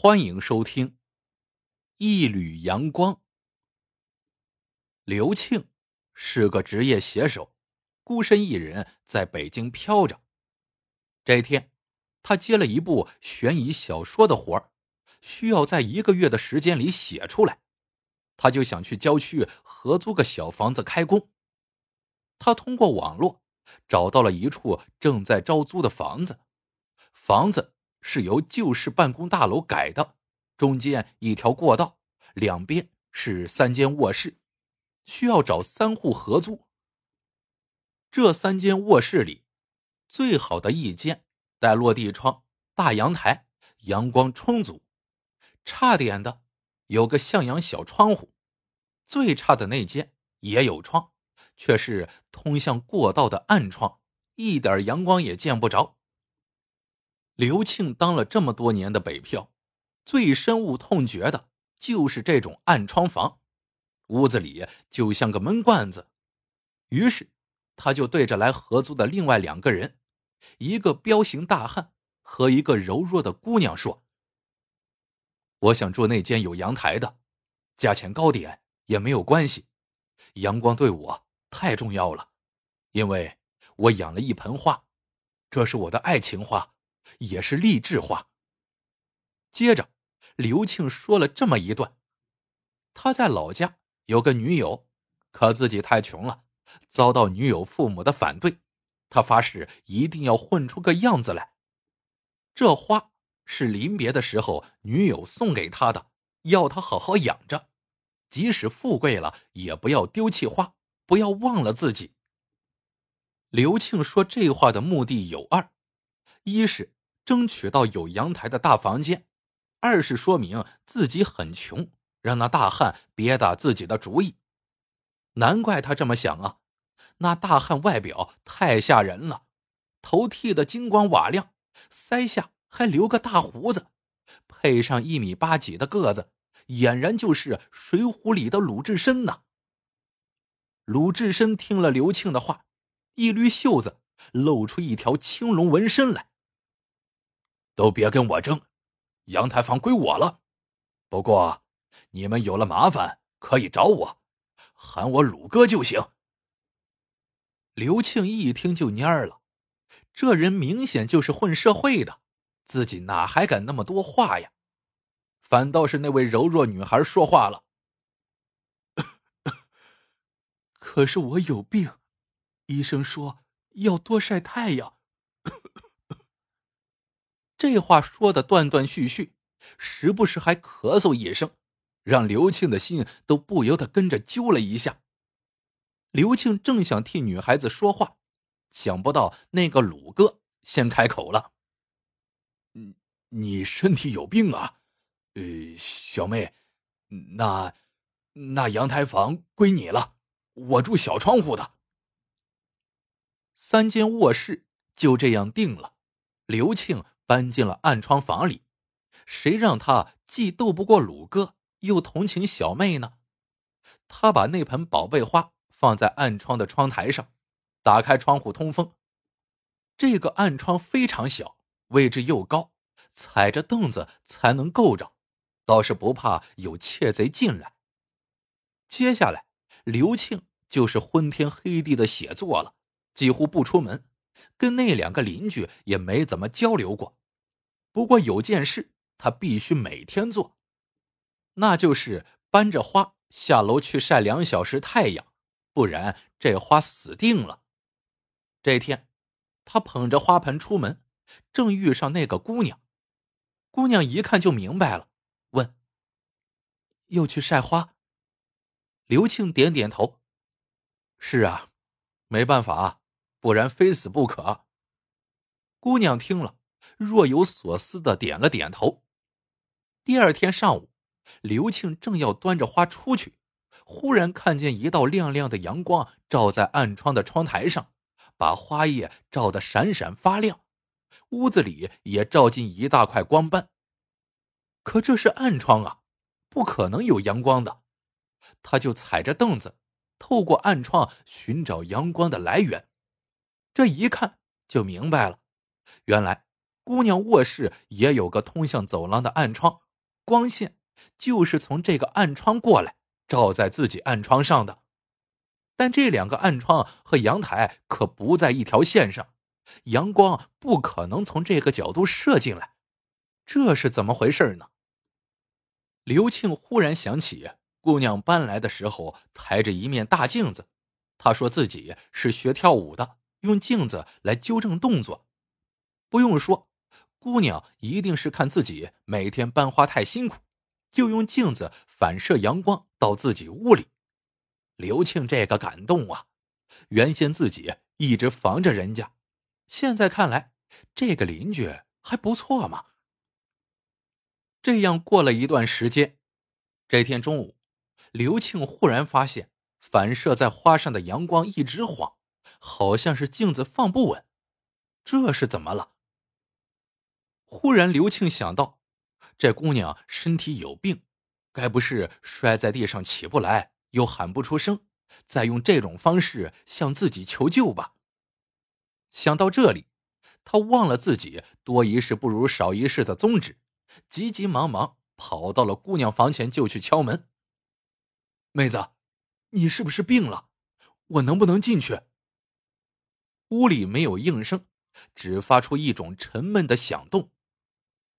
欢迎收听《一缕阳光》。刘庆是个职业写手，孤身一人在北京飘着。这天，他接了一部悬疑小说的活儿，需要在一个月的时间里写出来。他就想去郊区合租个小房子开工。他通过网络找到了一处正在招租的房子，房子。是由旧式办公大楼改的，中间一条过道，两边是三间卧室，需要找三户合租。这三间卧室里，最好的一间带落地窗、大阳台，阳光充足；差点的有个向阳小窗户；最差的那间也有窗，却是通向过道的暗窗，一点阳光也见不着。刘庆当了这么多年的北漂，最深恶痛绝的就是这种暗窗房，屋子里就像个闷罐子。于是，他就对着来合租的另外两个人，一个彪形大汉和一个柔弱的姑娘说：“我想住那间有阳台的，价钱高点也没有关系，阳光对我太重要了，因为我养了一盆花，这是我的爱情花。”也是励志话。接着，刘庆说了这么一段：他在老家有个女友，可自己太穷了，遭到女友父母的反对。他发誓一定要混出个样子来。这花是临别的时候女友送给他的，要他好好养着，即使富贵了也不要丢弃花，不要忘了自己。刘庆说这话的目的有二：一是。争取到有阳台的大房间，二是说明自己很穷，让那大汉别打自己的主意。难怪他这么想啊！那大汉外表太吓人了，头剃得金光瓦亮，腮下还留个大胡子，配上一米八几的个子，俨然就是《水浒》里的鲁智深呐。鲁智深听了刘庆的话，一捋袖子，露出一条青龙纹身来。都别跟我争，阳台房归我了。不过，你们有了麻烦可以找我，喊我鲁哥就行。刘庆一听就蔫了，这人明显就是混社会的，自己哪还敢那么多话呀？反倒是那位柔弱女孩说话了：“可是我有病，医生说要多晒太阳。”这话说的断断续续，时不时还咳嗽一声，让刘庆的心都不由得跟着揪了一下。刘庆正想替女孩子说话，想不到那个鲁哥先开口了：“你你身体有病啊？呃，小妹，那那阳台房归你了，我住小窗户的。”三间卧室就这样定了，刘庆。搬进了暗窗房里，谁让他既斗不过鲁哥，又同情小妹呢？他把那盆宝贝花放在暗窗的窗台上，打开窗户通风。这个暗窗非常小，位置又高，踩着凳子才能够着，倒是不怕有窃贼进来。接下来，刘庆就是昏天黑地的写作了，几乎不出门，跟那两个邻居也没怎么交流过。不过有件事他必须每天做，那就是搬着花下楼去晒两小时太阳，不然这花死定了。这天，他捧着花盆出门，正遇上那个姑娘。姑娘一看就明白了，问：“又去晒花？”刘庆点点头：“是啊，没办法，不然非死不可。”姑娘听了。若有所思的点了点头。第二天上午，刘庆正要端着花出去，忽然看见一道亮亮的阳光照在暗窗的窗台上，把花叶照得闪闪发亮，屋子里也照进一大块光斑。可这是暗窗啊，不可能有阳光的。他就踩着凳子，透过暗窗寻找阳光的来源。这一看就明白了，原来。姑娘卧室也有个通向走廊的暗窗，光线就是从这个暗窗过来，照在自己暗窗上的。但这两个暗窗和阳台可不在一条线上，阳光不可能从这个角度射进来，这是怎么回事呢？刘庆忽然想起，姑娘搬来的时候抬着一面大镜子，她说自己是学跳舞的，用镜子来纠正动作。不用说，姑娘一定是看自己每天搬花太辛苦，就用镜子反射阳光到自己屋里。刘庆这个感动啊！原先自己一直防着人家，现在看来，这个邻居还不错嘛。这样过了一段时间，这天中午，刘庆忽然发现反射在花上的阳光一直晃，好像是镜子放不稳，这是怎么了？忽然，刘庆想到，这姑娘身体有病，该不是摔在地上起不来，又喊不出声，再用这种方式向自己求救吧？想到这里，他忘了自己多一事不如少一事的宗旨，急急忙忙跑到了姑娘房前，就去敲门。妹子，你是不是病了？我能不能进去？屋里没有应声，只发出一种沉闷的响动。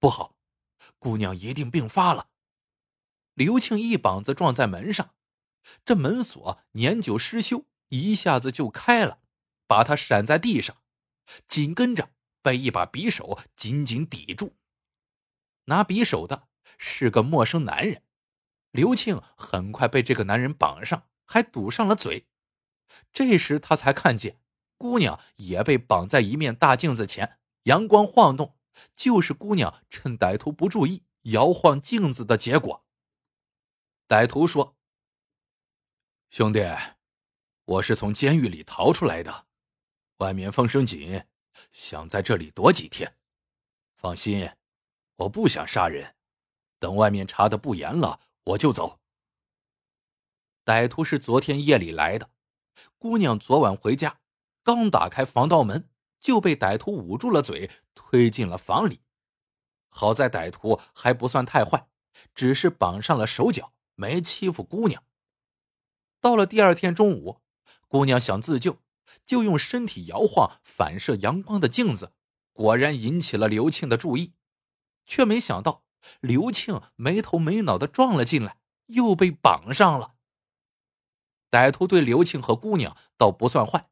不好，姑娘一定病发了。刘庆一膀子撞在门上，这门锁年久失修，一下子就开了，把他闪在地上，紧跟着被一把匕首紧紧抵住。拿匕首的是个陌生男人，刘庆很快被这个男人绑上，还堵上了嘴。这时他才看见，姑娘也被绑在一面大镜子前，阳光晃动。就是姑娘趁歹徒不注意摇晃镜子的结果。歹徒说：“兄弟，我是从监狱里逃出来的，外面风声紧，想在这里躲几天。放心，我不想杀人，等外面查的不严了，我就走。”歹徒是昨天夜里来的，姑娘昨晚回家，刚打开防盗门。就被歹徒捂住了嘴，推进了房里。好在歹徒还不算太坏，只是绑上了手脚，没欺负姑娘。到了第二天中午，姑娘想自救，就用身体摇晃反射阳光的镜子，果然引起了刘庆的注意。却没想到刘庆没头没脑的撞了进来，又被绑上了。歹徒对刘庆和姑娘倒不算坏。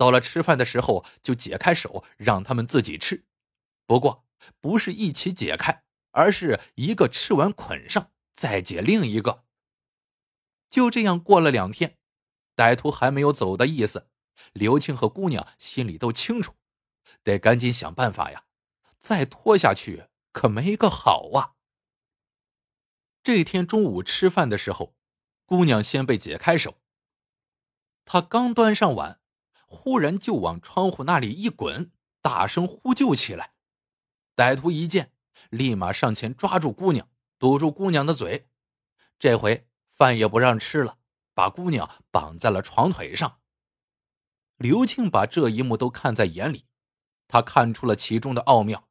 到了吃饭的时候，就解开手，让他们自己吃。不过不是一起解开，而是一个吃完捆上，再解另一个。就这样过了两天，歹徒还没有走的意思。刘庆和姑娘心里都清楚，得赶紧想办法呀！再拖下去可没个好啊。这天中午吃饭的时候，姑娘先被解开手。她刚端上碗。忽然就往窗户那里一滚，大声呼救起来。歹徒一见，立马上前抓住姑娘，堵住姑娘的嘴。这回饭也不让吃了，把姑娘绑在了床腿上。刘庆把这一幕都看在眼里，他看出了其中的奥妙。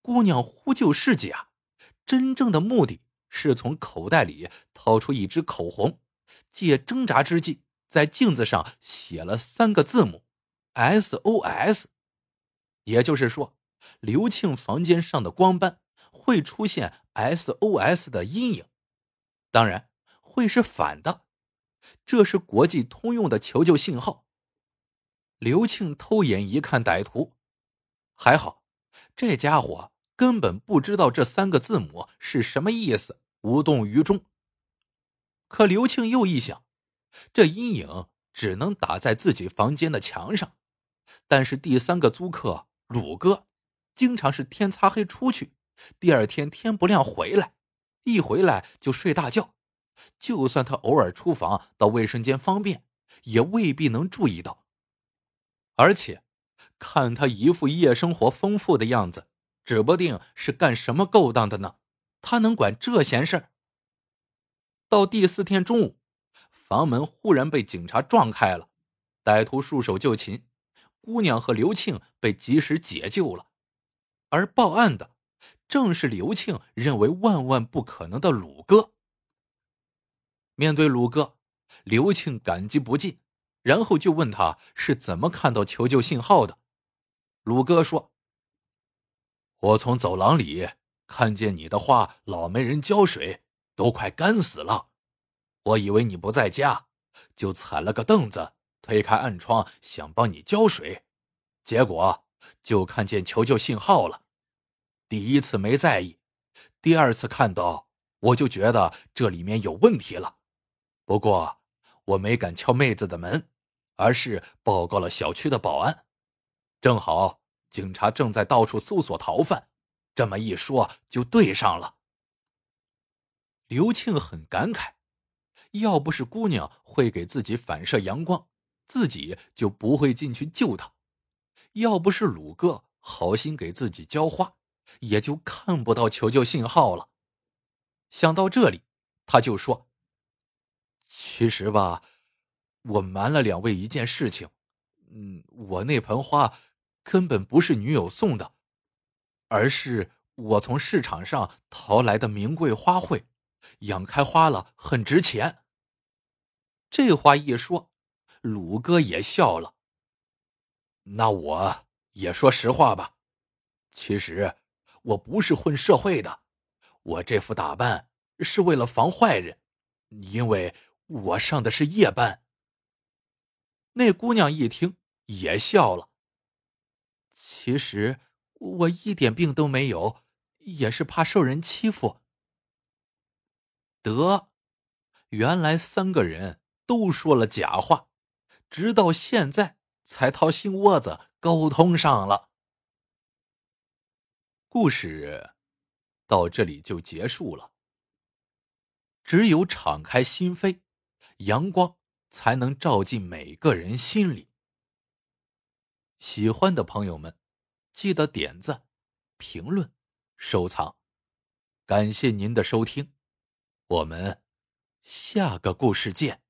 姑娘呼救是假，真正的目的是从口袋里掏出一支口红，借挣扎之际。在镜子上写了三个字母，SOS，也就是说，刘庆房间上的光斑会出现 SOS 的阴影，当然会是反的，这是国际通用的求救信号。刘庆偷眼一看歹徒，还好，这家伙根本不知道这三个字母是什么意思，无动于衷。可刘庆又一想。这阴影只能打在自己房间的墙上，但是第三个租客鲁哥，经常是天擦黑出去，第二天天不亮回来，一回来就睡大觉。就算他偶尔出房到卫生间方便，也未必能注意到。而且，看他一副夜生活丰富的样子，指不定是干什么勾当的呢。他能管这闲事到第四天中午。房门忽然被警察撞开了，歹徒束手就擒，姑娘和刘庆被及时解救了。而报案的正是刘庆认为万万不可能的鲁哥。面对鲁哥，刘庆感激不尽，然后就问他是怎么看到求救信号的。鲁哥说：“我从走廊里看见你的花老没人浇水，都快干死了。我以为你不在家，就踩了个凳子，推开暗窗想帮你浇水，结果就看见求救信号了。”第一次没在意，第二次看到我就觉得这里面有问题了。不过我没敢敲妹子的门，而是报告了小区的保安。正好警察正在到处搜索逃犯，这么一说就对上了。刘庆很感慨，要不是姑娘会给自己反射阳光，自己就不会进去救她；要不是鲁哥好心给自己浇花。也就看不到求救信号了。想到这里，他就说：“其实吧，我瞒了两位一件事情。嗯，我那盆花根本不是女友送的，而是我从市场上淘来的名贵花卉，养开花了，很值钱。”这话一说，鲁哥也笑了。那我也说实话吧，其实。我不是混社会的，我这副打扮是为了防坏人，因为我上的是夜班。那姑娘一听也笑了。其实我一点病都没有，也是怕受人欺负。得，原来三个人都说了假话，直到现在才掏心窝子沟通上了。故事到这里就结束了。只有敞开心扉，阳光才能照进每个人心里。喜欢的朋友们，记得点赞、评论、收藏，感谢您的收听，我们下个故事见。